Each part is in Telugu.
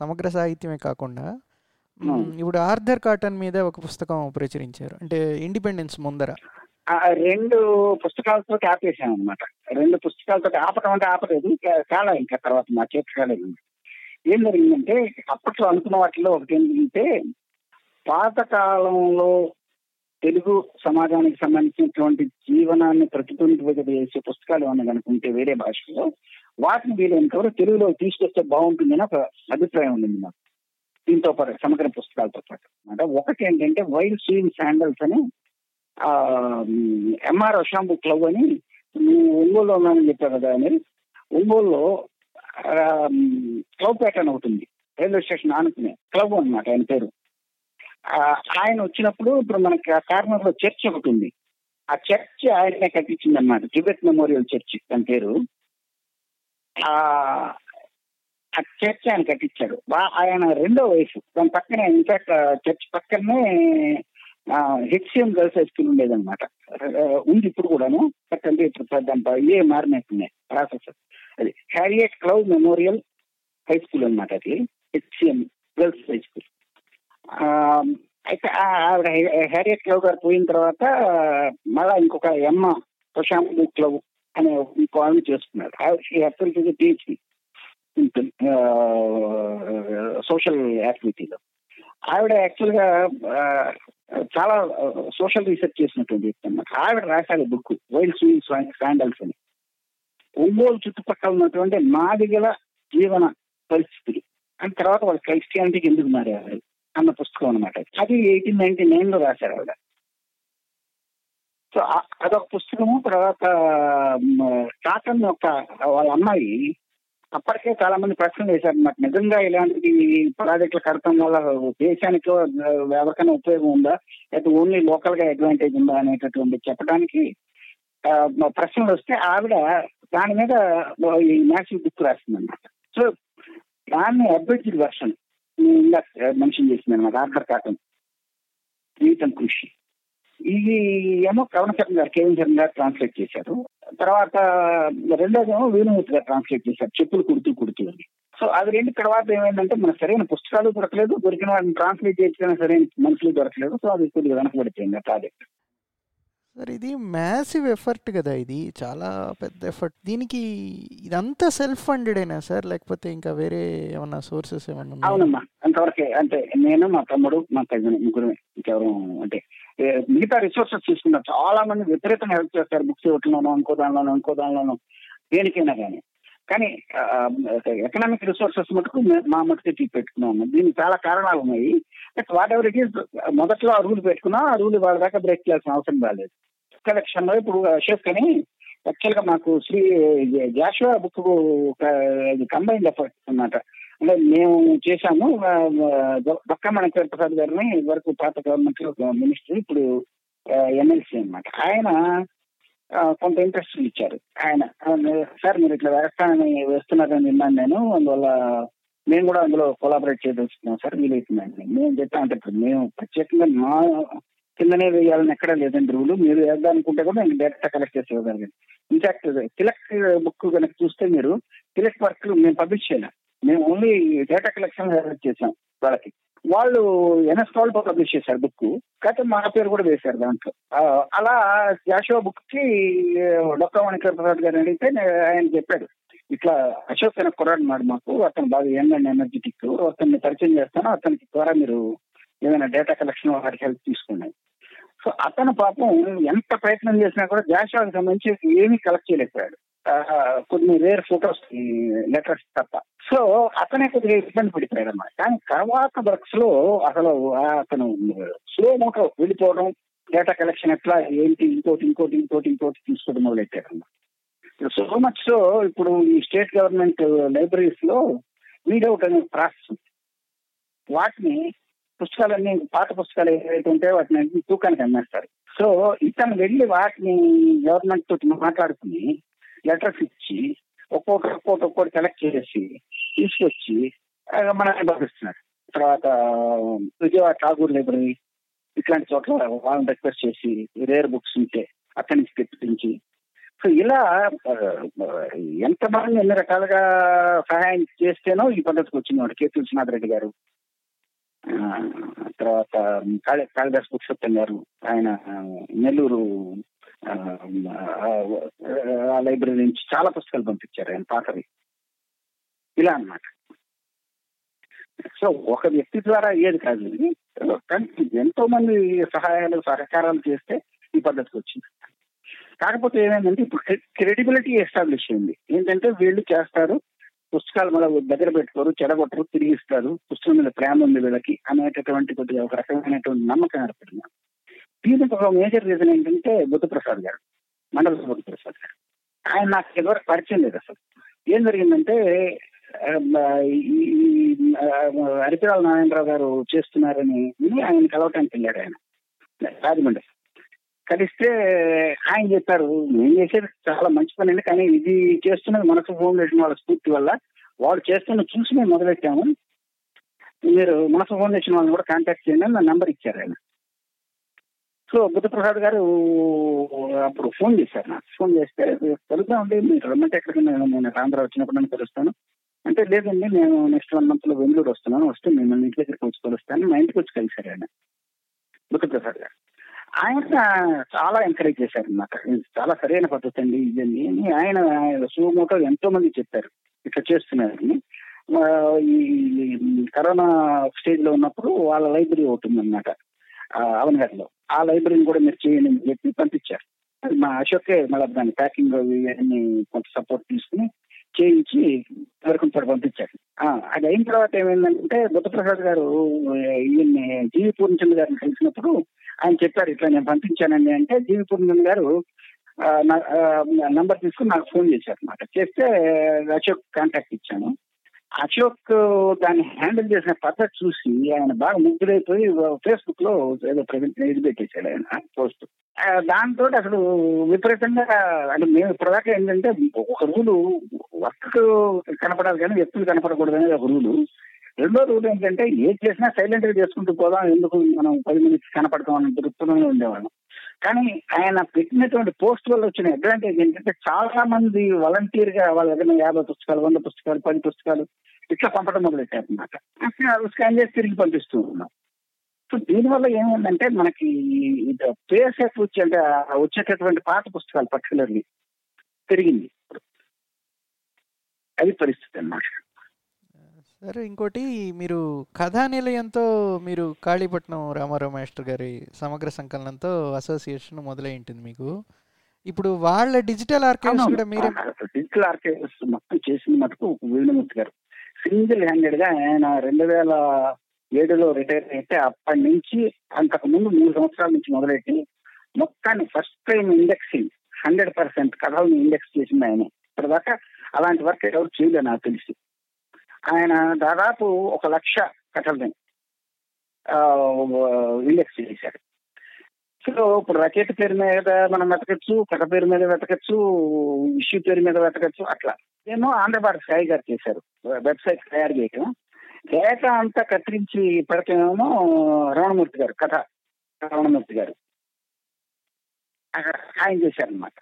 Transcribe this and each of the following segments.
సమగ్ర సాహిత్యమే కాకుండా. ఇప్పుడు ఆర్థర్ కాటన్ మీద ఒక పుస్తకం ప్రచురించారు. అంటే ఇండిపెండెన్స్ ముందర. రెండు పుస్తకాలతో ఆపేసాం అనమాట రెండు పుస్తకాలతో ఆపటం అంటే ఆపలేదు. ఇంకా చాలా ఇంకా తర్వాత మా చేతి కాలేదు ఏం జరిగిందంటే అప్పట్లో అనుకున్న వాటిలో ఒకటి ఏంటంటే పాతకాలంలో తెలుగు సమాజానికి సంబంధించినటువంటి జీవనాన్ని ప్రతిబింబింపజేసే పుస్తకాలు ఏమన్నా కనుకుంటే వేరే భాషలో వాటిని వీలైనంత వరకు తెలుగులో తీసుకొస్తే బాగుంటుందని ఒక అభిప్రాయం ఉంది నాకు. దీంతో పాటు సమగ్ర పుస్తకాలతో పాటు. అంటే ఒకటి ఏంటంటే వైల్డ్ స్వీన్ శాండల్స్ అని ఎంఆర్ అషాంబు క్లబ్ అని ఒంగోలులో ఉన్నానని చెప్పారు కదా అని ఒంగోలులో క్లబ్ ప్యాటర్న్ అవుతుంది రైల్వే స్టేషన్ ఆనుకునే క్లబ్ అనమాట ఆయన పేరు. ఆయన వచ్చినప్పుడు ఇప్పుడు మనకి ఆ కార్నర్లో చర్చ్ ఒకటి ఉంది. ఆ చర్చ్ ఆయనే కట్టించింది అనమాట టిబెట్ మెమోరియల్ చర్చ్ దాని పేరు. ఆ ఆ చర్చ్ ఆయన కట్టించాడు ఆయన రెండో వయసు. దాని పక్కనే ఇన్ఫాక్ట్ చర్చ్ పక్కనే హెచ్సిఎం గర్ల్స్ హై స్కూల్ ఉండేదన్నమాట. ఉంది ఇప్పుడు కూడాను. బట్ అంటే ఇప్పుడు దాని ప- ఏ మారినట్టున్నాయి ప్రాసెస్. అది Harriet Cloud Memorial High School అన్నమాట అది. HCM Girls High School. ఆ, అయితే ఆవిడ హ్యారియట్ క్లవ్ గారు పోయిన తర్వాత మళ్ళా ఇంకొక ఎమ్మ ప్రశాంత్ క్లవ్ అనే ఇంకో షీ చేసుకున్నారు ఆవిడ టీచ్ సోషల్ యాక్టివిటీలో ఆవిడ యాక్చువల్గా చాలా సోషల్ రీసెర్చ్ చేసినటువంటి వ్యక్తి అన్నమాట. ఆవిడ రాశారు బుక్ వైల్డ్ స్వీన్స్ శాండల్స్ అని. ఒంగోలు చుట్టుపక్కల ఉన్నటువంటి మాదిగల జీవన పరిస్థితులు. అని తర్వాత వాళ్ళు క్రైస్టియానిటీకి ఎందుకు మారారు అన్న పుస్తకం అనమాట అది ఎయిటీన్ నైన్టీ నైన్లో రాశారు ఆవిడ. సో అదొక పుస్తకము తర్వాత కాటన్ యొక్క వాళ్ళ అమ్మాయి అప్పటికే చాలా మంది ప్రశ్నలు వేశారనమాట నిజంగా ఇలాంటి ప్రాజెక్టులు కడతాం వల్ల దేశానికి ఎవరికైనా ఉపయోగం ఉందా? లేకపోతే ఓన్లీ లోకల్గా అడ్వాంటేజ్ ఉందా అనేటటువంటి చెప్పడానికి ప్రశ్నలు వస్తే ఆవిడ దాని మీద ఈ మ్యాథ్స్ బుక్ రాసిందనమాట సో దాన్ని అబ్రిడ్జ్డ్ వర్షన్ ఇందాక మెన్షన్ చేసింది అనమాట ఆర్థర్ కాటన్ జీవితం కృషి. ఇది ఏమో కవన శర్మ గారు కేవన్ శర్మ గారు ట్రాన్స్లేట్ చేశారు. తర్వాత రెండోది ఏమో వేణుమూర్తి గారు ట్రాన్స్లేట్ చేశారు. చెప్పులు కుడుతూ కుడుతూ అని. సో అది రెండు తర్వాత ఏమైందంటే మన సరైన పుస్తకాలు దొరకలేదు. దొరికిన వాటిని ట్రాన్స్లేట్ చేసిన సరైన మనుషులు దొరకలేదు. సో అది కొద్దిగా వెనకబడిపోయింది ఆ ప్రాజెక్ట్ సార్ ఇది మ్యాసివ్ ఎఫర్ట్ కదా ఇది. చాలా పెద్ద ఎఫర్ట్ దీనికి ఇదంతా సెల్ఫ్ ఫండెడేనా సార్? లేకపోతే ఇంకా వేరే ఏమన్నా సోర్సెస్ ఏమన్నా? అవునమ్మా. అంతవరకే. అంటే నేను మా తమ్ముడు మా కజిన్ ముగ్గురు ఇంకెవరు అంటే మిగతా రిసోర్సెస్ తీసుకున్నారు చాలా మంది విపరీతంగా హెల్ప్ చేస్తారు. బుక్స్ ఇవ్వట్లోనో ఇంకో దానిలోనో ఇంకో దానిలోనో. దేనికైనా కానీ కానీ ఎకనామిక్ రిసోర్సెస్ మటుకు మా మటుకు తీసి పెట్టుకున్నాము దీనికి చాలా కారణాలు ఉన్నాయి. But whatever it is మొదట్లో ఆ రూల్ పెట్టుకున్నా ఆ రూల్ వాళ్ళ దాకా బ్రేక్ చేయాల్సిన అవసరం రాలేదు. కలెక్షన్లో ఇప్పుడు అశోక్ అని యాక్చువల్గా మాకు Shri Jashuva book combined effort అన్నమాట. అంటే మేము చేశాము ఆ, దొక్క మణికర్ ప్రసాద్ గారిని వరకు పాత గవర్నమెంట్లో మినిస్టర్ ఇప్పుడు ఎమ్మెల్సీ అనమాట ఆయన కొంత ఇంట్రెస్ట్ ఇచ్చారు. ఆయన సార్ మీరు ఇట్లా వేస్తానని వేస్తున్నారని విన్నాను నేను అందువల్ల మేము కూడా అందులో కొలాబరేట్ చేయదలుచుకున్నాం సార్ వీలైతుందండి మేము చెప్తా అంటే మేము ప్రత్యేకంగా మా కిందనే వేయాలని ఎక్కడ లేదండి రూలు. మీరు వేద్దామనుకుంటే కూడా నేను డైరెక్ట్ కలెక్ట్ చేసి ఇవ్వగలిగాను ఇన్ఫాక్ట్ తిలక్ బుక్ కనుక చూస్తే మీరు తిలక్ వర్క్ మేము పబ్లిష్ చేయలేం. మేము ఓన్లీ డేటా కలెక్షన్ చేసాం వాళ్ళకి. వాళ్ళు ఎన్ఎస్టాల్ పబ్లిష్ చేశారు బుక్ కాకపోతే మా పేరు కూడా వేశారు దాంట్లో. అలా జాషువా బుక్కి డాక్టర్ మణికర్ ప్రసాద్ గారు అడిగితే ఆయన చెప్పాడు. ఇట్లా అశోక్ అనే కుర్రాడు మాడు మాకు అతను బాగా యంగ్ అండ్ ఎనర్జెటిక్ అతన్ని పరిచయం చేస్తాను అతనికి ద్వారా మీరు ఏదైనా డేటా కలెక్షన్ వారికి హెల్ప్ తీసుకున్నాయి సో అతను పాపం ఎంత ప్రయత్నం చేసినా కూడా జాషువాకి సంబంధించి ఏమీ కలెక్ట్ చేయలేకపోయాడు. కొన్ని రేర్ ఫొటోస్ లెటర్స్ తప్ప. సో అతనే కొద్దిగా ఇబ్బంది పడిపోయాడు అన్నమాట కానీ తర్వాత వర్క్స్లో అసలు అతను స్లో మోటర్ వెళ్ళిపోవడం డేటా కలెక్షన్ ఎట్లా ఏంటి ఇంకోటి ఇంకోటి ఇంకోటి ఇంకోటి తీసుకోవడం మొదలెట్టారు అన్నమాట సో మచ్ సో ఇప్పుడు ఈ స్టేట్ గవర్నమెంట్ లైబ్రరీస్లో వీడౌట్ అనే ప్రాసెస్ ఉంది. వాటిని పుస్తకాలన్నీ పాత పుస్తకాలు ఏవైతే ఉంటాయో వాటిని అన్ని తూకానికి అమ్మేస్తారు. సో ఇతను వెళ్ళి వాటిని గవర్నమెంట్ తోటి మాట్లాడుకుని లెటర్స్ ఇచ్చి ఒక్కొక్కటి ఒక్కొక్కటి ఒక్కొక్కటి కలెక్ట్ చేసి తీసుకొచ్చి మన పంపిస్తున్నారు. తర్వాత విజయవాడ ఠాగూర్ లైబ్రరీ ఇట్లాంటి చోట్ల వాళ్ళని రిక్వెస్ట్ చేసి రేర్ బుక్స్ ఉంటే అక్కడి నుంచి తెప్పించి. సో ఇలా ఎంతమంది ఎన్ని రకాలుగా సహాయం చేస్తేనో ఈ పద్ధతికి వచ్చింది వాడు కె. తులసినాథ్ రెడ్డి గారు తర్వాత కాళిదాస్ పురుషోత్తం గారు ఆయన నెల్లూరు ఆ, లైబ్రరీ నుంచి చాలా పుస్తకాలు పంపించారు ఆయన పాతవి. ఇలా అన్నమాట. సో ఒక వ్యక్తి ద్వారా అయ్యేది కాదు కానీ ఎంతో మంది సహాయాలు సహకారాలు చేస్తే ఈ పద్ధతికి వచ్చింది. కాకపోతే ఏమైందంటే ఇప్పుడు క్రెడిబిలిటీ ఎస్టాబ్లిష్ అయింది. ఏంటంటే వీళ్ళు చేస్తారు పుస్తకాలు మన దగ్గర పెట్టుకోరు చెడగొట్టరు తిరిగి ఇస్తారు పుస్తకం మీద ప్రేమ ఉంది వీళ్ళకి అనేటటువంటి కొద్దిగా ఒక రకమైనటువంటి నమ్మకం ఏర్పడింది. దీనికి ఒక మేజర్ రీజన్ ఏంటంటే బుద్ధప్రసాద్ గారు మండల బుద్ధప్రసాద్ గారు. ఆయన నాకు ఇదివరకు పరిచయం లేదు అసలు. ఏం జరిగిందంటే ఈ అరిపిరాల నారాయణరావు గారు చేస్తున్నారని విని ఆయన కలవటానికి వెళ్ళాడు ఆయన. రాజమండ్రి. కలిస్తే ఆయన చెప్పారు నేను చేసేది చాలా మంచి పని అండి కానీ ఇది చేస్తున్నది మనసు ఫౌండేషన్ వాళ్ళ స్ఫూర్తి వల్ల వాళ్ళు చేస్తున్న చూసి మేము మొదలెట్టాము. మీరు మనసు ఫౌండేషన్ వాళ్ళని కూడా కాంటాక్ట్ చేయండి నా నెంబర్ ఇచ్చారు ఆయన. సో బుద్ధప్రసాద్ గారు అప్పుడు ఫోన్ చేశారు నాకు. ఫోన్ చేస్తే కలుద్దామండి మీరు రమ్మంటే ఎక్కడికి? నేను ఆంధ్ర వచ్చినప్పుడు నేను కలుస్తాను. అంటే లేదండి నేను నెక్స్ట్ వన్ మంత్లో బెంగళూరు వస్తున్నాను. వస్తే మిమ్మల్ని ఇంటి దగ్గరికి వచ్చి కలుస్తాను. మా ఇంటికి వచ్చి కలిశారు ఆయన. బుద్ధప్రసాద్ గారు. ఆయన చాలా ఎంకరేజ్ చేశారు అన్నమాట. చాలా సరైన పద్ధతి అండి ఇదండి. అని ఆయన సుమోటో ఎంతో మంది చెప్పారు. ఇట్లా చేస్తున్నారని. ఈ కరోనా స్టేజ్లో ఉన్నప్పుడు వాళ్ళ లైబ్రరీ ఒకటి ఉందన్నమాట. అవనగర్లో ఆ లైబ్రరీని కూడా మీరు చేయండి అని చెప్పి పంపించారు. మా అశోకే మళ్ళీ దాని ప్యాకింగ్ ఇవన్నీ కొంత సపోర్ట్ తీసుకుని చేయించి వరకుంటాడు పంపించారు. అది అయిన తర్వాత ఏమైందంటే బుద్ధప్రసాద్ గారు ఈయన్ని జీవి పూర్ణచంద్ర గారిని కలిసినప్పుడు ఆయన చెప్పారు ఇట్లా నేను పంపించానండి. అంటే జీవి పూర్ణచంద్ర గారు నంబర్ తీసుకుని నాకు ఫోన్ చేశారు అనమాట చేస్తే అశోక్ కాంటాక్ట్ ఇచ్చాను. అశోక్ దాన్ని హ్యాండిల్ చేసిన పద్ధతి చూసి ఆయన బాగా ముగ్గురైపోయి ఫేస్బుక్లో ఏదో ప్రజెంట్ ఇది పెట్టేశాడు ఆయన పోస్ట్. దాంతో అసలు విపరీతంగా అంటే మేము ఇప్పటిదాకా ఏంటంటే ఒక రూలు వర్క్ కనపడాలి కానీ వ్యక్తులు కనపడకూడదు అనేది ఒక రూలు. రెండో రూల్ ఏంటంటే ఏది చేసినా సైలెంట్గా చేసుకుంటూ పోదాం ఎందుకు మనం పది మందికి కనపడతాం అన్న దృక్పథంలో ఉండేవాళ్ళం. కానీ ఆయన పెట్టినటువంటి పోస్ట్ వల్ల వచ్చిన అడ్వాంటేజ్ ఏంటంటే చాలా మంది వాలంటీర్గా వాళ్ళ దగ్గర యాభై పుస్తకాలు వంద పుస్తకాలు పది పుస్తకాలు ఇట్లా పంపడం మొదలెట్టారు అనమాట స్కాన్ చేసి తిరిగి పంపిస్తూ ఉన్నాం. సో దీనివల్ల ఏమైందంటే మనకి పేసెఫ్ వచ్చి అంటే వచ్చేటటువంటి పాత పుస్తకాలు పర్టికులర్లీ పెరిగింది అది పరిస్థితి అన్నమాట. సరే ఇంకోటి మీరు కథానిలయంతో మీరు కాళీపట్నం రామారావు మాస్టర్ గారి సమగ్ర సంకలనంతో అసోసియేషన్ మొదలై ఉంటుంది మీకు. ఇప్పుడు వాళ్ళ డిజిటల్ ఆర్కైవ్స్ కూడా మీరే డిజిటల్ ఆర్కైవ్స్ మొత్తం చేసింది మటుకు వేణుమూర్తి గారు. సింగిల్ హ్యాండెడ్గా ఆయన రెండు వేల ఏడులో రిటైర్ అయితే అప్పటి నుంచి అంతకు ముందు మూడు సంవత్సరాల నుంచి మొదలెట్టి మొత్తాన్ని first time indexing hundred percent కథలను ఇండెక్స్ చేసింది ఆయన. ఇప్పటిదాకా అలాంటి వర్క్ ఎవరు చేయలేదు నాకు తెలిసి. ఆయన దాదాపు ఒక లక్ష కథల్ని ఇండెక్స్ చేశారు సో ఇప్పుడు రచయిత పేరు మీద మనం వెతకచ్చు కథ పేరు మీద వెతకచ్చు ఇష్యూ పేరు మీద వెతకచ్చు అట్లా. ఏమో ఆంధ్రభారత్ సాయి గారు చేశారు. వెబ్సైట్ తయారు చేయటం. డేటా అంతా కత్తిరించి పెడతామేమో రమణమూర్తి గారు కథ రమణమూర్తి గారు. ఆయన చేశారనమాట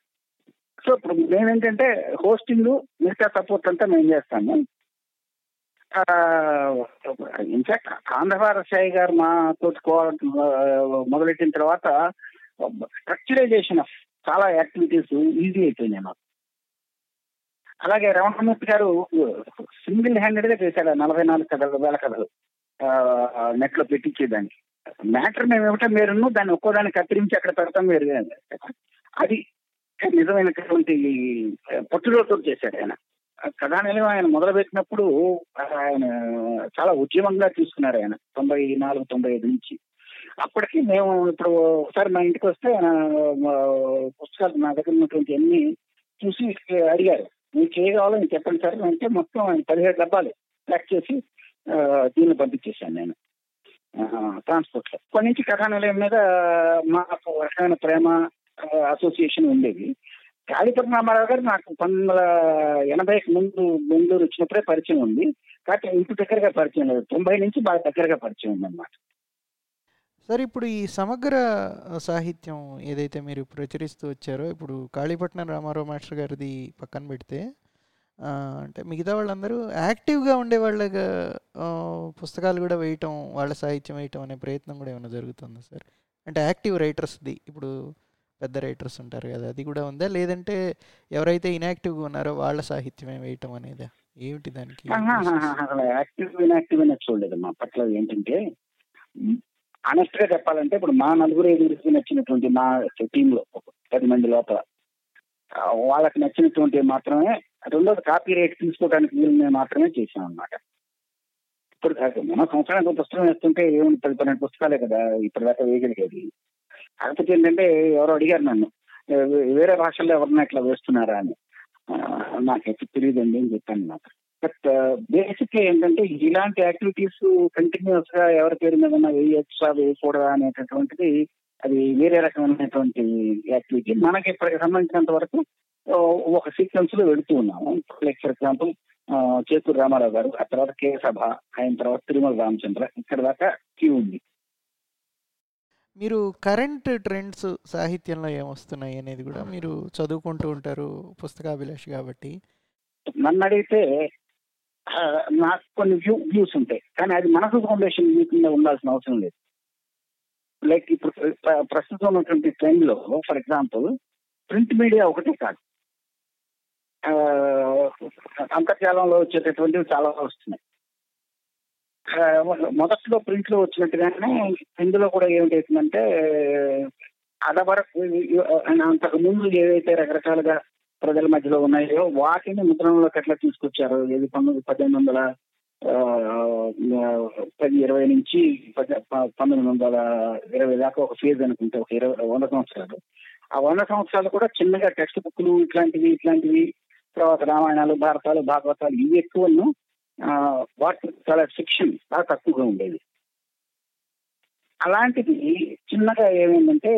సో ఇప్పుడు మేమేంటంటే హోస్టింగ్ మిగతా సపోర్ట్ అంతా మేము చేస్తాము. ఇన్ఫాక్ట్ ఆంధ్రభారత్ సాయి గారు మా తోటి మొదలెట్టిన తర్వాత స్ట్రక్చరైజేషన్ ఆఫ్ చాలా యాక్టివిటీస్ ఈజీ అయిపోయినాయి మాకు. అలాగే రమణమూర్తి గారు సింగిల్ హ్యాండెడ్గా చేశాడు నలభై నాలుగు కథలు వేల కథలు నెట్లో పెట్టించేదానికి. మ్యాటర్ మేము ఇవ్వటం మీరు దాన్ని ఒక్కోదాన్ని కత్తిరించి అక్కడ పెడతాం మీరు అది నిజమైనటువంటి పట్టుదలతో చేశాడు ఆయన. కథానిలయం ఆయన మొదలుపెట్టినప్పుడు ఆయన చాలా ఉద్యమంగా తీసుకున్నారు ఆయన తొంభై నాలుగు తొంభై ఐదు నుంచి. అప్పటికి మేము ఇప్పుడు ఒకసారి మా ఇంటికి వస్తే ఆయన పుస్తకాలు నా దగ్గర ఉన్నటువంటి అన్ని చూసి అడిగారు. మీకు ఏ కావాలో నేను చెప్పండి సార్ అంటే మొత్తం ఆయన పదిహేడు డబ్బాలు ప్యాక్ చేసి దీన్ని పంపించేశాను నేను. ట్రాన్స్పోర్ట్లో. నుంచి కథానిలయం మీద మాకు రకమైన ప్రేమ అసోసియేషన్ ఉండేది. కాళీపట్నం రామారావు గారు నాకు పంతొమ్మిది వందల ఎనభైకి ముందు బెంగళూరు వచ్చినప్పుడే పరిచయం ఉంది. కాబట్టి ఇంటి దగ్గరగా పరిచయం లేదు. తొంభై నుంచి బాగా దగ్గరగా పరిచయం ఉంది అనమాట సార్ ఇప్పుడు ఈ సమగ్ర సాహిత్యం ఏదైతే మీరు ప్రచురిస్తూ వచ్చారో ఇప్పుడు కాళీపట్నం రామారావు మాస్టర్ గారిది పక్కన పెడితే అంటే మిగతా వాళ్ళందరూ యాక్టివ్గా ఉండే వాళ్ళగా పుస్తకాలు కూడా వేయటం వాళ్ళ సాహిత్యం వేయటం అనే ప్రయత్నం కూడా ఏమైనా జరుగుతుందా సార్? అంటే యాక్టివ్ రైటర్స్ది ఇప్పుడు పెద్ద రైటర్స్ ఉంటారు కదా అది కూడా ఉందా? లేదంటే ఎవరైతే ఇన్యాక్టివ్గా ఉన్నారో వాళ్ళ సాహిత్యమే వేయటం అనేదా? ఏమిటి దానికి యాక్టివ్ ఇన్యాక్టివ్ అనేది ఏంటంటే ఆనెస్ట్గా చెప్పాలంటే ఇప్పుడు మా నలుగురు ఐదుగురికి నచ్చినటువంటి మా టీమ్లో ఒక పది మంది లోపల వాళ్ళకి నచ్చినటువంటి మాత్రమే రెండోది కాపీ రేట్ తీసుకోవడానికి వీళ్ళని మాత్రమే చేసాం అన్నమాట ఇప్పుడు కాదు మన సంవత్సరానికి పుస్తకం వేస్తుంటే ఏముంది? పది పన్నెండు పుస్తకాలే కదా ఇప్పటిదాకా వేయగలిగేది. కాకపోతే ఏంటంటే ఎవరు అడిగారు నన్ను వేరే భాషల్లో ఎవరన్నా ఇట్లా వేస్తున్నారా అని. నాకైతే తెలియదండి అని చెప్పాను నాకు బట్ బేసిక్ ఏంటంటే ఇలాంటి యాక్టివిటీస్ కంటిన్యూస్గా ఎవరి పేరు మీద వేయచ్చా వేయకూడదా అనేటటువంటిది అది వేరే రకమైనటువంటి యాక్టివిటీ. మనకి ఇప్పటికి సంబంధించినంత వరకు ఒక సీక్వెన్స్లో వెళుతూ ఉన్నాము. లైక్ ఫర్ ఎగ్జాంపుల్ చేతూరు రామారావు గారు ఆ తర్వాత కే సభ ఆయన తర్వాత తిరుమల రామచంద్ర ఇక్కడ దాకా క్యూ ఉంది. మీరు కరెంట్ ట్రెండ్స్ సాహిత్యంలో ఏమొస్తున్నాయి అనేది కూడా మీరు చదువుకుంటూ ఉంటారు పుస్తకాభిలాషి కాబట్టి? నన్ను అడిగితే నాకు కొన్ని వ్యూ వ్యూస్ ఉంటాయి. కానీ అది మనసు ఫౌండేషన్ వ్యూ కింద ఉండాల్సిన అవసరం లేదు. లైక్ ఇప్పుడు ప్రస్తుతం ఉన్నటువంటి ట్రెండ్లో ఫర్ ఎగ్జాంపుల్ ప్రింట్ మీడియా ఒకటే కాదు. అంతర్జాలంలో వచ్చేటటువంటివి చాలా వస్తున్నాయి. మొదట్లో ప్రింట్లో వచ్చినట్టుగానే ఇందులో కూడా ఏమిటైతుందంటే అదవరకు అంతకు ముందు ఏవైతే రకరకాలుగా ప్రజల మధ్యలో ఉన్నాయో వాటిని ముద్రణలోకి ఎట్లా తీసుకొచ్చారు ఏది పంతొమ్మిది పద్దెనిమిది వందల పది ఇరవై నుంచి ప- పంతొమ్మిది వందల ఇరవై దాకా ఒక ఫేజ్ అనుకుంటే ఒక ఇరవై వంద సంవత్సరాలు. ఆ వంద సంవత్సరాలు కూడా చిన్నగా టెక్స్ట్ బుక్లు ఇట్లాంటివి ఇట్లాంటివి తర్వాత రామాయణాలు భారతాలు భాగవతాలు ఇవి ఎక్కువను వాటి చాలా శిక్షణ చాలా తక్కువగా ఉండేది. అలాంటిది చిన్నగా ఏమైందంటే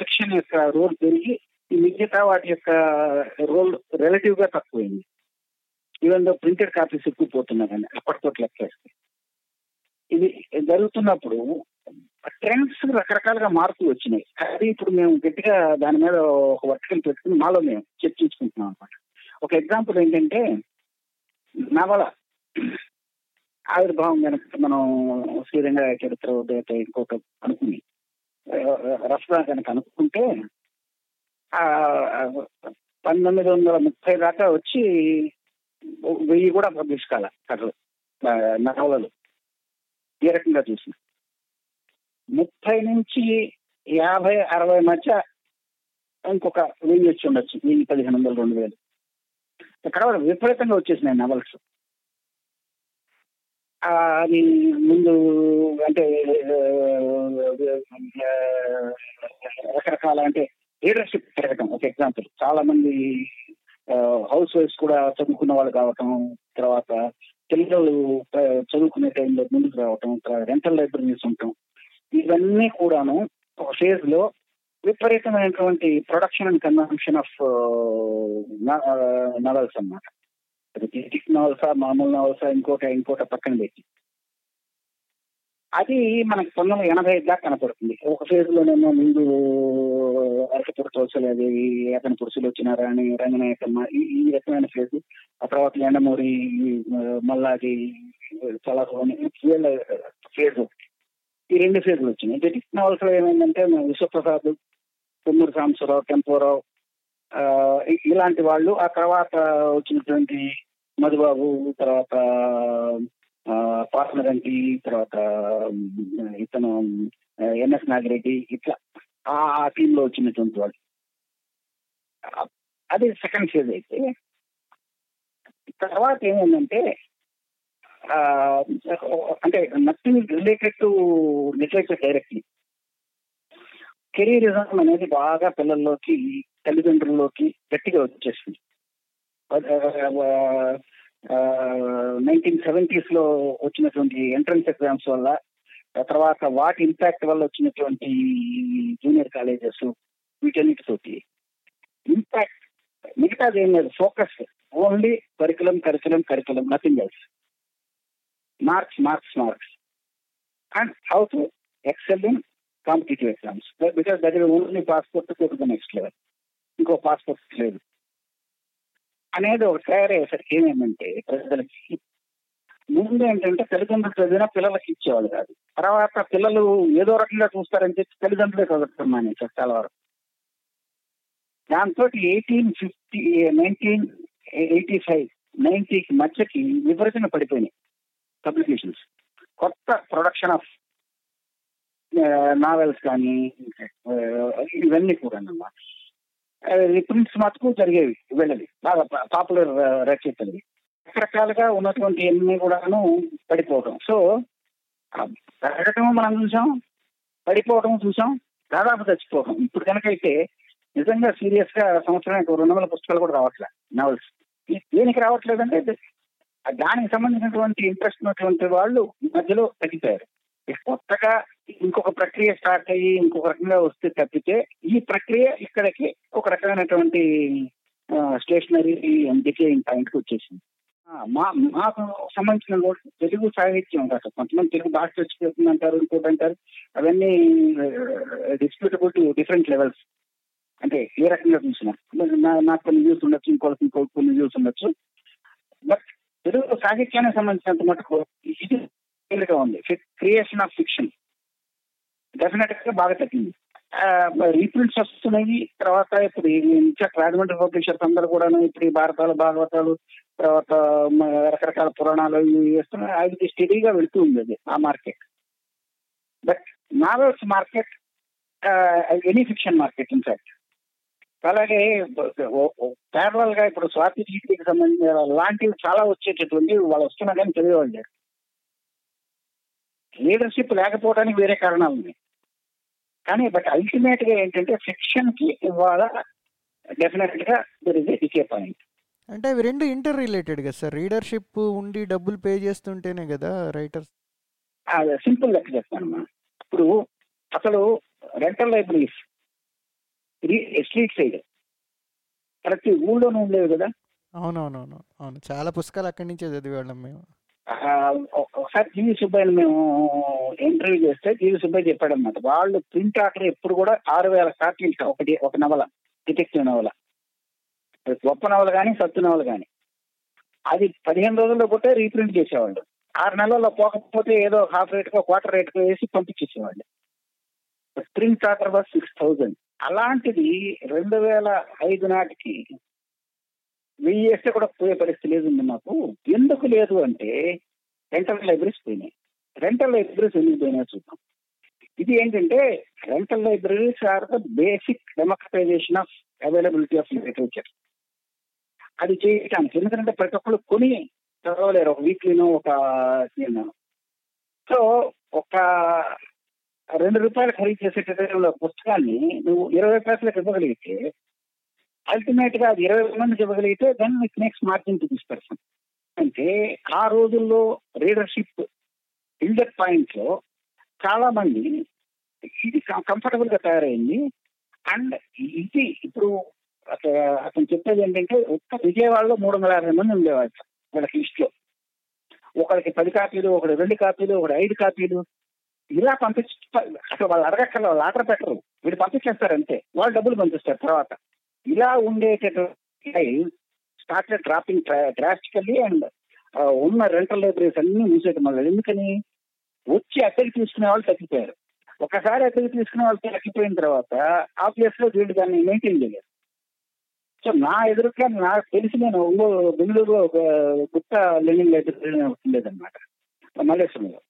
శిక్షణ యొక్క రోల్ పెరిగి ఈ మిగతా వాటి యొక్క రోల్ రిలేటివ్గా తక్కువైంది. ఈవెన్ దో ప్రింటెడ్ కాపీస్ ఎక్కువ పోతున్నా కానీ అప్పటితో లెక్కేస్తే ఇది జరుగుతున్నప్పుడు ట్రెండ్స్ రకరకాలుగా మారుతూ వచ్చినాయి. అది ఇప్పుడు మేము గట్టిగా దాని మీద ఒక వర్టికల్ పెట్టుకుని మాలో మేము చర్చించుకుంటున్నాం అనమాట ఒక ఎగ్జాంపుల్ ఏంటంటే నవల. ఆవిర్భావం కనుక మనం శ్రీరంగ చరిత్ర ఉదయత ఇంకొక అనుకుని రసన కనుక అనుకుంటే ఆ, పంతొమ్మిది వందల ముప్పై దాకా వచ్చి వెయ్యి కూడా పబ్లిష్ కాల కథలు నవలలు. ఏ రకంగా చూసిన. ముప్పై నుంచి యాభై అరవై మధ్య ఇంకొక వెయ్యి వచ్చి ఉండొచ్చు. వెయ్యి పదిహేను వందలు రెండు వేలు. తర్వాత విపరీతంగా వచ్చేసినాయి నవల్స్. అది ముందు అంటే రకరకాల అంటే లీడర్షిప్ పెరగటం ఒక ఎగ్జాంపుల్ చాలా మంది హౌస్ వైఫ్స్ కూడా చదువుకున్న వాళ్ళు కావటం తర్వాత పిల్లలు చదువుకునే టైంలో ముందుకు రావటం రెంటల్ లైబ్రరీస్ ఉండటం. ఇవన్నీ కూడాను ఒక ఫేజ్లో విపరీతమైనటువంటి production and consumption of novels అనమాట అది నవల్సా మామూలు నవల్సా ఇంకోట ఇంకోట పక్కన పెట్టి. అది మనకు పంతొమ్మిది వందల ఎనభై ఐదు దాకా కనపడుతుంది. ఒక ఫేజ్ లోనేమో ముందు uh, అరకపుర తోసలేదేవి అతని పురుషులు వచ్చినారని రంగనాయకమ్మ ఈ రకమైన ఫేజ్ ఆ తర్వాత ఎండమూరి మల్లాది చాలా వీళ్ళ uh, ఫేజ్ ఈ రెండు ఫేజ్లు వచ్చినాయి. క్రిటిక్ నవల్స్లో ఏమైందంటే విశ్వప్రసాద్ తుమ్మూరు సాంబశివరావు టెంపోరావు ఇలాంటి వాళ్ళు. ఆ తర్వాత వచ్చినటువంటి మధుబాబు తర్వాత ఆ, తర్వాత ఇతను ఎన్ఎస్ నాగిరెడ్డి ఇట్లా ఆ ఆ టీంలో వచ్చినటువంటి వాళ్ళు. అది సెకండ్ ఫేజ్ అయితే. తర్వాత ఏమైందంటే అంటే nothing related to literature directly careerism అనేది బాగా పిల్లల్లోకి తల్లిదండ్రుల్లోకి గట్టిగా వచ్చేసింది. నైన్టీన్ సెవెంటీస్లో వచ్చినటువంటి ఎంట్రన్స్ ఎగ్జామ్స్ వల్ల తర్వాత వాటి ఇంపాక్ట్ వల్ల వచ్చినటువంటి జూనియర్ కాలేజెస్ వీటన్నిటితోటి. ఇంపాక్ట్ మిగతాది ఏం లేదు focus only curriculum curriculum curriculum nothing else marks marks marks. And how to excel in competitive exams. Because that is only passport to next level ఇంకో పాస్పోర్ట్ లేదు. అనేది ఒక తయారయ్యేసరికి ఏమేమంటే ప్రజలకి ముందు ఏంటంటే తల్లిదండ్రులు చదివినా పిల్లలకి ఇచ్చేవాళ్ళు కాదు. తర్వాత పిల్లలు ఏదో రకంగా చూస్తారని చెప్పి తల్లిదండ్రులే చదవటం మానేశారు చాలా వరకు. దాంతో eighteen fifty nineteen eighty five నైన్టీకి మధ్యకి విపరీతంగా పడిపోయినాయి పబ్లికేషన్స్. కొత్త ప్రొడక్షన్ ఆఫ్ నావెల్స్ కానీ ఇవన్నీ కూడా అన్నమాట రిప్రింట్స్ మటుకు జరిగేవి వెళ్ళవి బాగా పాపులర్ రచయితలు రకరకాలుగా ఉన్నటువంటి ఎన్ని కూడాను పడిపోవడం సో పెరగటం మనం చూసాం పడిపోవడం చూసాం దాదాపు చచ్చిపోవడం ఇప్పుడు కనుకైతే అయితే నిజంగా సీరియస్గా సంవత్సరానికి రెండు వందల పుస్తకాలు కూడా రావట్లే నావెల్స్. దేనికి రావట్లేదంటే దానికి సంబంధించినటువంటి ఇంట్రెస్ట్ ఉన్నటువంటి వాళ్ళు మధ్యలో తగ్గిపోయారు. కొత్తగా ఇంకొక ప్రక్రియ స్టార్ట్ అయ్యి ఇంకొక రకంగా వస్తే తప్పితే ఈ ప్రక్రియ ఇక్కడికి ఒక రకమైనటువంటి స్టేషనరీ డికేయింగ్ పాయింట్కి వచ్చేసింది. మా మాకు సంబంధించిన తెలుగు సాహిత్యం కాదు. కొంతమంది తెలుగు భాష చచ్చిపోతుంది అంటారు ఇంకోటి అంటారు అవన్నీ డిస్ప్యూటబుల్ టు డిఫరెంట్ లెవెల్స్ అంటే ఏ రకంగా చూసినా. నాకు కొన్ని వ్యూస్ ఉండొచ్చు ఇంకోటి ఇంకో కొన్ని వ్యూస్ ఉండొచ్చు. బట్ తెలుగు సాహిత్యానికి సంబంధించినంత మటుకు ఇది గా ఉంది. క్రియేషన్ ఆఫ్ ఫిక్షన్ డెఫినెట్గా బాగా తగ్గింది. రీప్రింట్స్ వస్తున్నాయి. తర్వాత ఇప్పుడు ఇంకా రాజమండ్రి పబ్లిషర్స్ అందరూ కూడా ఇప్పుడు ఈ భారతాలు భాగవతాలు తర్వాత రకరకాల పురాణాలు వేస్తున్నాయి అది స్టడీగా వెళ్తూ ఉంది అది ఆ market but novels market any fiction market in fact అలాగే ప్యారల్గా ఇప్పుడు స్వాతి జీవితకి సంబంధించిన లాంటివి చాలా వచ్చేటటువంటి వాళ్ళు వస్తున్నా కానీ లీడర్షిప్ లేకపోవడానికి వేరే కారణాలు ఉన్నాయి. కానీ బట్ అల్టిమేట్గా ఏంటంటే ఫిక్షన్కి ఇవాళ డెఫినెట్గా దర్ ఇస్ డికే పాయింట్ అంటే అవి రెండు ఇంటర్ రిలేటెడ్ కదా సార్. రీడర్షిప్ ఉండి డబ్బులు పే చేస్తుంటేనే కదా రైటర్స్ సింపుల్ లెక్క చెప్తాను ఇప్పుడు అసలు రెంటల్ లైబ్రరీస్ స్ట్రీట్ సైడ్ ప్రతి ఊళ్ళోనూ ఉండేవి కదా? అవునవునవును. అవును. చాలా పుస్తకాలు అక్కడి నుంచే చదివేవాళ్ళం మేము. ఒకసారి జీవి సుబ్బయ్యని మేము ఇంటర్వ్యూ చేస్తే జీవి సుబ్బయ్య చెప్పాడు అనమాట వాళ్ళు ప్రింట్ ఆర్డర్ ఎప్పుడు కూడా ఆరు వేల కాపీలు ఒకటి ఒక నవల డిటెక్టివ్ నవల. గొప్ప నవల కానీ సత్తు నవల కానీ అది పదిహేను రోజుల్లో కొట్టే రీప్రింట్ చేసేవాళ్ళు. ఆరు నెలల్లో పోకపోతే ఏదో హాఫ్ రేట్కో క్వార్టర్ రేట్కో వేసి పంపించేసేవాళ్ళు. Print order was six thousand అలాంటిది రెండు వేల ఐదు నాటికి వెయ్యి వేస్తే కూడా పోయే పరిస్థితి లేదు మాకు. ఎందుకు లేదు అంటే రెంటల్ లైబ్రరీస్ పోయినాయి. రెంటల్ లైబ్రరీస్ ఎందుకు పోయినాయి చూద్దాం. ఇది ఏంటంటే rental libraries are the basic democratization of availability of literature. అది చేయటానికి ఎందుకంటే ప్రతి ఒక్కరు కొని చదవలేరు. ఒక వీక్లీనో ఒక సో ఒక రెండు రూపాయలు ఖరీదు చేసేటటువంటి పుస్తకాన్ని నువ్వు ఇరవై పైసలకు ఇవ్వగలిగితే అల్టిమేట్గా అది ఇరవై మందికి ఇవ్వగలిగితే then it makes margin to this person అంటే ఆ రోజుల్లో రీడర్షిప్ బిల్డప్ పాయింట్లో చాలా మంది ఇది కంఫర్టబుల్గా తయారైంది. అండ్ ఇది ఇప్పుడు అతను చెప్పేది ఏంటంటే ఒక్క విజయవాడలో మూడు వందల యాభై మంది ఉండేవాళ్ళు వాళ్ళకి లిస్ట్లో. ఒకరికి పది కాపీలు ఒకటి రెండు కాపీలు ఒకటి ఐదు కాపీలు. ఇలా పంపించ అసలు వాళ్ళు అడగక్కర్ల వాళ్ళు ఆర్డర్ పెట్టరు. వీళ్ళు పంపించేస్తారు అంతే. వాళ్ళు డబ్బులు పంపిస్తారు తర్వాత. ఇలా ఉండేటటువంటి స్టార్టెడ్ డ్రాపింగ్ డ్రాస్టికల్లీ అండ్ ఉన్న రెంటల్ లైబ్రరీస్ అన్ని మూసేయడం వల్ల. ఎందుకని? వచ్చి అద్దెకి తీసుకునే వాళ్ళు తగ్గిపోయారు. ఒకసారి అద్దెకి తీసుకునే వాళ్ళు తగ్గిపోయిన తర్వాత ఆబ్వియస్గా వీళ్ళు దాన్ని మెయింటైన్ చేయలేరు. సో నా ఎదురుగా నాకు తెలిసి నేను బెంగళూరులో ఒక గుప్త లెర్నింగ్ లైబ్రరీ ఉండేదన్నమాట. మల్లేశ్వరంలో.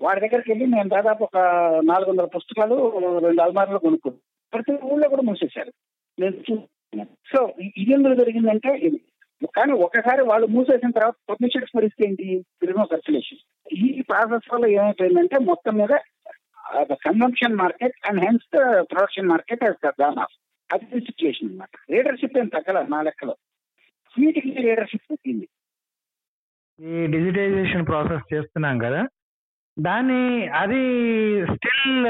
వాడి దగ్గరికి వెళ్ళి నేను దాదాపు ఒక నాలుగు వందల పుస్తకాలు రెండు అల్మార్లు కొనుక్కున్నాను. ప్రతి ఊళ్ళో కూడా మూసేశారు. నేను చూస్తున్నాను సో ఇది ఎందుకు జరిగిందంటే ఇది. కానీ ఒకసారి వాళ్ళు మూసేసిన తర్వాత పబ్లిషర్స్ పరిస్థితి ఏంటి? ఫిల్మ్ సర్క్యులేషన్ ఈ ప్రాసెస్ వల్ల ఏమైపోయిందంటే మొత్తం మీద convention market and hence the production market than of అది సిచ్యువేషన్ అనమాట లీడర్షిప్ ఏం తగ్గల నా లెక్కలో. వీటికి లీడర్షిప్ తగ్గింది. ఈ డిజిటైజేషన్ ప్రాసెస్ చేస్తున్నాం కదా. దాన్ని అది స్టిల్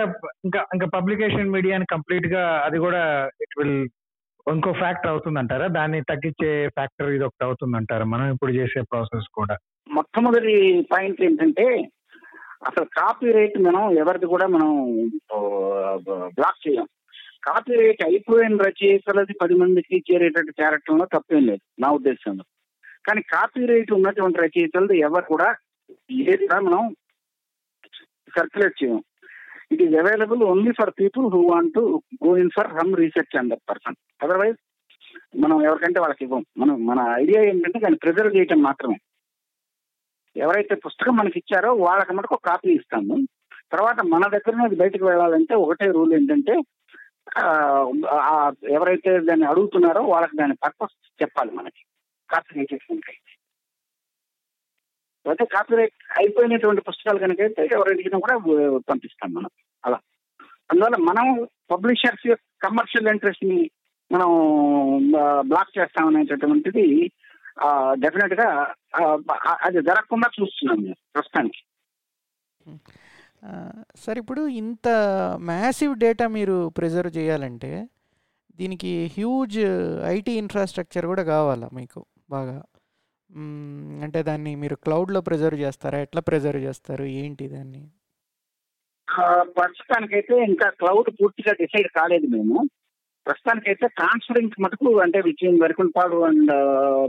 ఇంకా ఇంకా పబ్లికేషన్ మీడియాని కంప్లీట్గా అది కూడా ఇట్ విల్ ఇంకో ఫ్యాక్టర్ అవుతుందంటారా? దాన్ని తగ్గించే ఫ్యాక్టర్ ఇది ఒకటి అవుతుందంటారా? మనం ఇప్పుడు చేసే ప్రాసెస్ కూడా. మొట్టమొదటి పాయింట్ ఏంటంటే అసలు కాపీ రైట్ మనం ఎవరిది కూడా మనం బ్లాక్ చేయం కాపీ రైట్ అయిపోయిన రచయితలది పది మందికి చేరేటట్టు చేరటంలో తప్పేం లేదు నా ఉద్దేశంలో. కానీ కాపీ రైట్ ఉన్నటువంటి రచయితలది ఎవరు కూడా ఏది కూడా మనం సర్క్యులేట్ చేయం it is available only for people who want to go in for hum research and that person otherwise మనం ఎవరికంటే వాళ్ళకి ఇవ్వం. మనం మన ఐడియా ఏంటంటే దాన్ని ప్రిజర్వ్ చేయటం మాత్రమే. ఎవరైతే పుస్తకం మనకి ఇచ్చారో వాళ్ళకి మటుకు ఒక కాపీ ఇస్తాము. తర్వాత మన దగ్గర అది బయటకు వెళ్ళాలంటే ఒకటే రూల్ ఏంటంటే ఎవరైతే దాన్ని అడుగుతున్నారో వాళ్ళకి దాని పర్పస్ చెప్పాలి మనకి. కాపీ రైట్ అయితే కాపీరైట్ అయిపోయినటువంటి పుస్తకాలు కనుక అయితే ఎవరు అడిగినా కూడా పంపిస్తాం మనం. అలా. అందువల్ల మనం పబ్లిషర్స్ కమర్షియల్ ఇంట్రెస్ట్ని మనం బ్లాక్ చేస్తామనేటటువంటిది డెఫినెట్గా అది జరగకుండా చూస్తున్నాం ప్రస్తుతానికి. సార్ ఇప్పుడు ఇంత మ్యాసివ్ డేటా మీరు ప్రిజర్వ్ చేయాలంటే దీనికి హ్యూజ్ ఐటీ ఇన్ఫ్రాస్ట్రక్చర్ కూడా కావాలా మీకు బాగా? అంటే దాన్ని మీరు క్లౌడ్లో ప్రిజర్వ్ చేస్తారా? ఎట్లా ప్రిజర్వ్ చేస్తారు? ఏంటి దాన్ని? ప్రస్తుతానికైతే ఇంకా క్లౌడ్ పూర్తిగా డిసైడ్ కాలేదు మేము. ప్రస్తుతానికైతే ట్రాన్స్ఫరింగ్ మటుకు అంటే విజయం వరకుంపాడు అండ్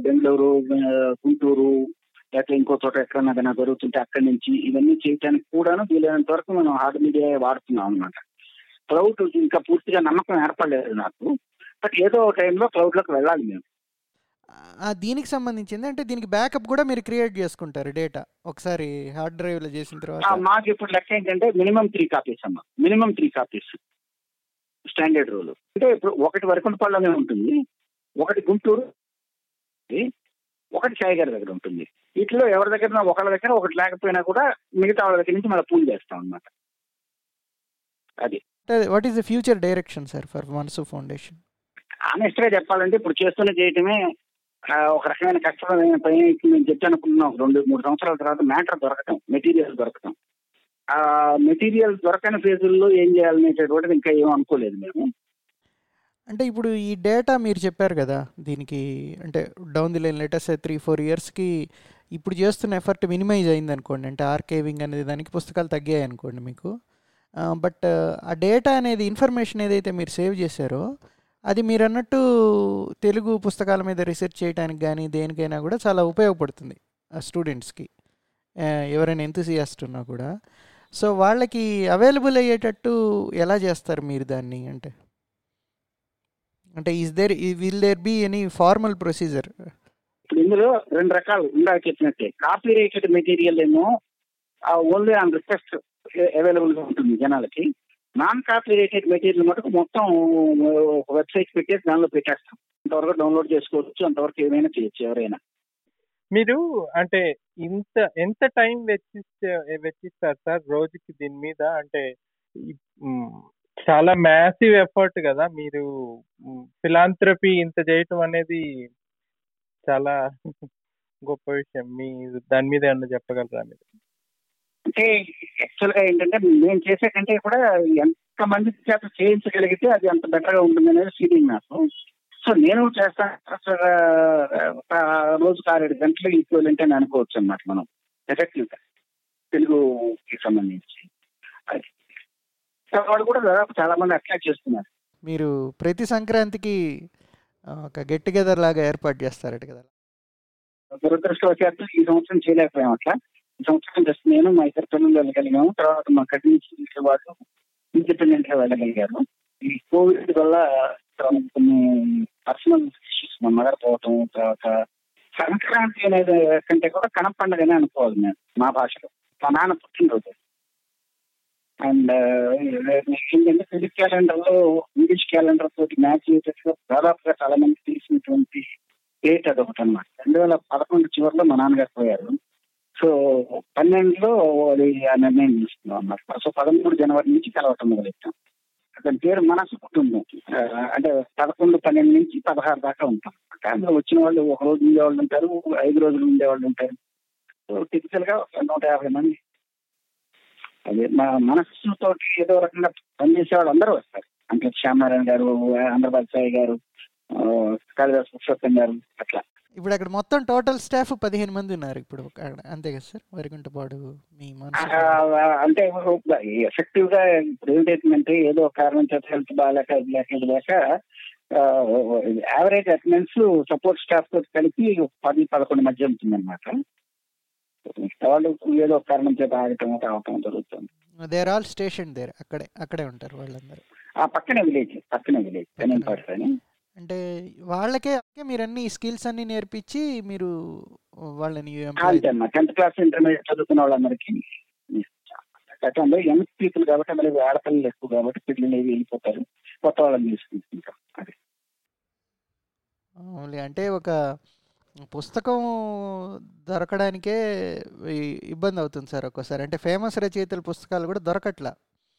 బెంగళూరు గుంటూరు లేకపోతే ఇంకో చోట ఎక్కడన్నా ఏదైనా జరుగుతుంటే అక్కడి నుంచి ఇవన్నీ చేయడానికి కూడాను వీలైనంత వరకు మనం హార్డ్ మీడియా వాడుతున్నాం అనమాట క్లౌడ్ ఇంకా పూర్తిగా నమ్మకం ఏర్పడలేదు నాకు. బట్ ఏదో టైంలో క్లౌడ్లోకి వెళ్ళాలి మేము. దీనికి సంబంధించింది. అంటే దీనికి బ్యాకప్ కూడా మీరు క్రియేట్ చేసుకుంటారు డేటా ఒకసారి హార్డ్ డ్రైవ్లో చేసిన ఆ, తర్వాత మాకు ఇప్పుడు లెక్క ఏంటంటే మినిమం త్రీ కాపీస్ అమ్మా. Minimum three copies standard rule అంటే ఇప్పుడు ఒకటి వరకుంటపాడులోనే ఉంటుంది. ఒకటి గుంటూరు ఒకటి సాయి గారి దగ్గర ఉంటుంది. వీటిలో ఎవరి దగ్గర ఒకళ్ళ దగ్గర ఒకటి లేకపోయినా కూడా మిగతా వాళ్ళ దగ్గర నుంచి మళ్ళీ పూల్ చేస్తాం అన్నమాట. అది. What is the future direction sir for Manasu foundation ఆనెస్ట్గా చెప్పాలంటే ఇప్పుడు చేస్తున్న చేయటమే ఒక రకమైన కష్టమైన పని ఇప్పుడు నేను చెప్తాను అనుకుంటున్నాం రెండు మూడు సంవత్సరాల తర్వాత మ్యాటర్ దొరకటం మెటీరియల్ దొరకటం. ఆ మెటీరియల్ దొరకని ఫేజుల్లో ఏం చేయాలనేటటువంటిది ఇంకా ఏం అనుకోలేదు మేము. అంటే ఇప్పుడు ఈ డేటా మీరు చెప్పారు కదా దీనికి అంటే down the line latest three four ఇయర్స్కి ఇప్పుడు చేస్తున్న ఎఫర్ట్ మినిమైజ్ అయింది అనుకోండి అంటే ఆర్కేవింగ్ అనేది దానికి పుస్తకాలు తగ్గాయి అనుకోండి మీకు బట్ ఆ డేటా అనేది ఇన్ఫర్మేషన్ ఏదైతే మీరు సేవ్ చేశారో అది మీరు అన్నట్టు తెలుగు పుస్తకాల మీద రీసెర్చ్ చేయడానికి కానీ దేనికైనా కూడా చాలా ఉపయోగపడుతుంది ఆ స్టూడెంట్స్కి. ఎవరైనా ఎంతసియాస్ట్ ఉన్నా కూడా. సో వాళ్ళకి అవైలబుల్ అయ్యేటట్టు ఎలా చేస్తారు మీరు దాన్ని అంటే? అంటే is there will there be any formal procedure? ఇప్పుడు ఇందులో రెండు రకాలు ఇందాక చెప్పినట్టే. కాపీ రేటెడ్ మెటీరియల్ ఏమో ఓన్లీ ఆన్ రిక్వెస్ట్ అవైలబుల్గా ఉంటుంది జనాలకి. నాన్ కాపీ రేటెడ్ మెటీరియల్ మటుకు మొత్తం ఒక వెబ్సైట్ పెట్టేసి దానిలో పెట్టేస్తాం. అంతవరకు డౌన్లోడ్ చేసుకోవచ్చు అంతవరకు ఏమైనా చేయొచ్చు ఎవరైనా. మీరు అంటే ఇంత ఎంత టైం వెచ్చిస్తే వెచ్చిస్తారు సార్ రోజుకి దీని మీద? అంటే చాలా మ్యాసివ్ ఎఫర్ట్ కదా మీరు ఫిలాంథ్రపీ ఇంత చేయటం అనేది చాలా గొప్ప విషయం. మీ దాని మీద ఏమన్నా చెప్పగలరా మీరు? అంటే యాక్చువల్గా ఏంటంటే నేను చేసే కంటే కూడా ఎంత మంది చేత చేయించగలిగితే అది అంత బెటర్గా ఉంటుంది అనేది ఫీలింగ్ నాకు. సో నేను చేస్తాను. ఒక రోజుకు ఆరేడు గంటలు ఈక్వల్ అని అనుకోవచ్చు అన్నమాట మనం. ఎఫెక్టివ్గా తెలుగుకి సంబంధించి. వాళ్ళు కూడా దాదాపు చాలా మంది అట్లా చేస్తున్నారు. మీరు ప్రతి సంక్రాంతికి ఒక గెట్ టుగెదర్ లాగా ఏర్పాటు చేస్తారట కదా. దురదృష్టవశాత్తు ఈ సంవత్సరం చేయలేకపోయాం అట్లా. సంవత్సరం జస్ట్ నేను మా ఇద్దరు పిల్లలు వెళ్ళగలిగాము. తర్వాత మా కఠిన నుంచి వాళ్ళు ఇండిపెండెంట్గా వెళ్ళగలిగారు. ఈ కోవిడ్ వల్ల కొన్ని పర్సనల్ ఇష్యూస్ మా మదర్ పోవటం తర్వాత సంక్రాంతి అనేది కంటే కూడా కనం పండుగనే అనుకోవాలి మేము మా భాషలో. మా నాన్న పుట్టినరోజు. అండ్ ఏంటంటే తెలుగు క్యాలెండర్లో ఇంగ్లీష్ క్యాలెండర్ తోటి మ్యాచ్ చేసేట్టుగా దాదాపుగా చాలా మంది తెలిసినటువంటి డేట్ అదొకటి అనమాట రెండు వేల పదకొండు చివరిలో మా నాన్నగారు పోయారు. సో పన్నెండులో అది ఆ నిర్ణయం తీసుకున్నాం అన్నమాట. సో పదమూడు జనవరి నుంచి కలవటం మొదలెట్టాం. అతని పేరు మనసు కుటుంబం. అంటే పదకొండు పన్నెండు నుంచి పదహారు దాకా ఉంటాం. అందులో వచ్చిన వాళ్ళు ఒక రోజు ఉండేవాళ్ళు ఉంటారు ఐదు రోజులు ఉండేవాళ్ళు ఉంటారు. సో టిపికల్గా నూట యాభై మంది. అదే మా మనస్సుతో ఏదో రకంగా పనిచేసే వాళ్ళు అందరూ వస్తారు. అంటే శ్యామనారాయణ గారు ఆంధ్రబాద్ సాయి గారు కాళిదాస్ పురుషోత్తం గారు అట్లా. ఇప్పుడు అక్కడ మొత్తం టోటల్ స్టాఫ్ పదిహేను మంది ఉన్నారు ఇప్పుడు అంతే కదా సార్? వరికుంటపాడు మీ అంటే ఎఫెక్టివ్గా ఇప్పుడు ఏంటంటే ఏదో ఒక కారణం చేత హెల్త్ బాగాలేక ఇది లేక ఇది లేక యావరేజ్ అటెండెన్స్ సపోర్ట్ స్టాఫ్తో కలిపి పది పదకొండు మధ్య ఉంటుంది అనమాట వాళ్ళు ఏదో ఒక కారణం చేత ఆగటం రావటం జరుగుతుంది. దేర్ ఆల్ స్టేషన్ దేర్ అక్కడే అక్కడే ఉంటారు వాళ్ళందరూ. ఆ పక్కనే విలేజ్ పక్కనే విలేజ్ పెనంపాడు అని అంటే వాళ్ళకే మీరు అన్ని స్కిల్స్ అన్ని నేర్పించి మీరు వాళ్ళని టెన్త్ క్లాస్ ఇంటర్మీడియట్ చదువుకున్న వాళ్ళందరికీ గతంలో యంగ్ పీపుల్ కాబట్టి మరి ఆడపిల్లలు ఎక్కువ కాబట్టి పిల్లలు ఏవి వెళ్ళిపోతారు. కొత్త వాళ్ళని తీసుకుంటుంటాం అది. అంటే ఒక పుస్తకం దొరకడానికే ఇబ్బంది అవుతుంది సార్ ఒక్కోసారి. అంటే ఫేమస్ రచయితల పుస్తకాలు కూడా దొరకట్లా.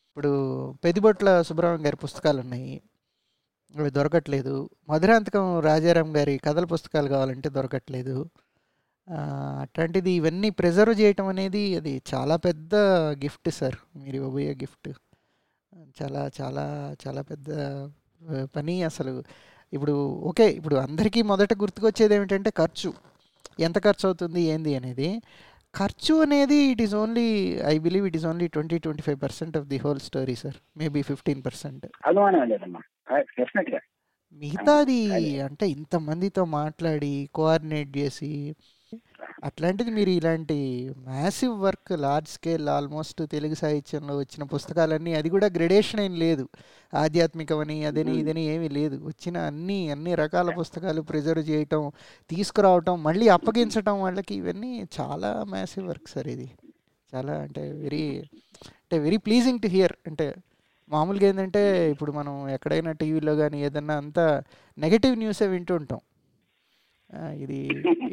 ఇప్పుడు పెదిబొట్ల సుబ్రహ్మణ్యం గారి పుస్తకాలు ఉన్నాయి అవి దొరకట్లేదు. మధురాంతకం రాజారాం గారి కథల పుస్తకాలు కావాలంటే దొరకట్లేదు. అట్లాంటిది ఇవన్నీ ప్రిజర్వ్ చేయటం అనేది అది చాలా పెద్ద గిఫ్ట్ సార్ మీరు ఇవ్వబోయే గిఫ్ట్ చాలా చాలా చాలా పెద్ద పని అసలు. ఇప్పుడు ఓకే ఇప్పుడు అందరికీ మొదట గుర్తుకొచ్చేది ఏమిటంటే ఖర్చు. ఎంత ఖర్చు అవుతుంది ఏంది అనేది. ఖర్చు అనేది it is only I believe it is only twenty twenty five percent of the whole story sir maybe fifteen percent మిగతాది. అంటే ఇంతమందితో మాట్లాడి కోఆర్డినేట్ చేసి అట్లాంటిది మీరు ఇలాంటి massive work large scale almost Telugu సాహిత్యంలో వచ్చిన పుస్తకాలన్నీ అది కూడా గ్రెడేషన్ ఏం లేదు ఆధ్యాత్మికమని అదని మ్మ్. ఇదని ఏమీ లేదు వచ్చిన అన్ని అన్ని రకాల పుస్తకాలు ప్రిజర్వ్ చేయటం తీసుకురావటం మళ్ళీ అప్పగించటం వాళ్ళకి ఇవన్నీ చాలా మ్యాసివ్ వర్క్ సార్ ఇది చాలా అంటే వెరీ అంటే వెరీ ప్లీజింగ్ టు హియర్ అంటే మామూలుగా ఏంటంటే ఇప్పుడు మనం ఎక్కడైనా టీవీలో కానీ ఏదన్నా అంతా నెగటివ్ న్యూసే వింటూ ఉంటాం. ఇది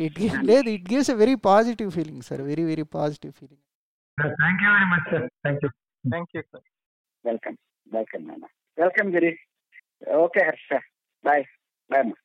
ఇట్ లేదు it gives a very positive feeling sir very very positive feeling thank you very much sir thank you thank you sir welcome welcome నాన్న welcome Giri okay Harsha bye bye అమ్మా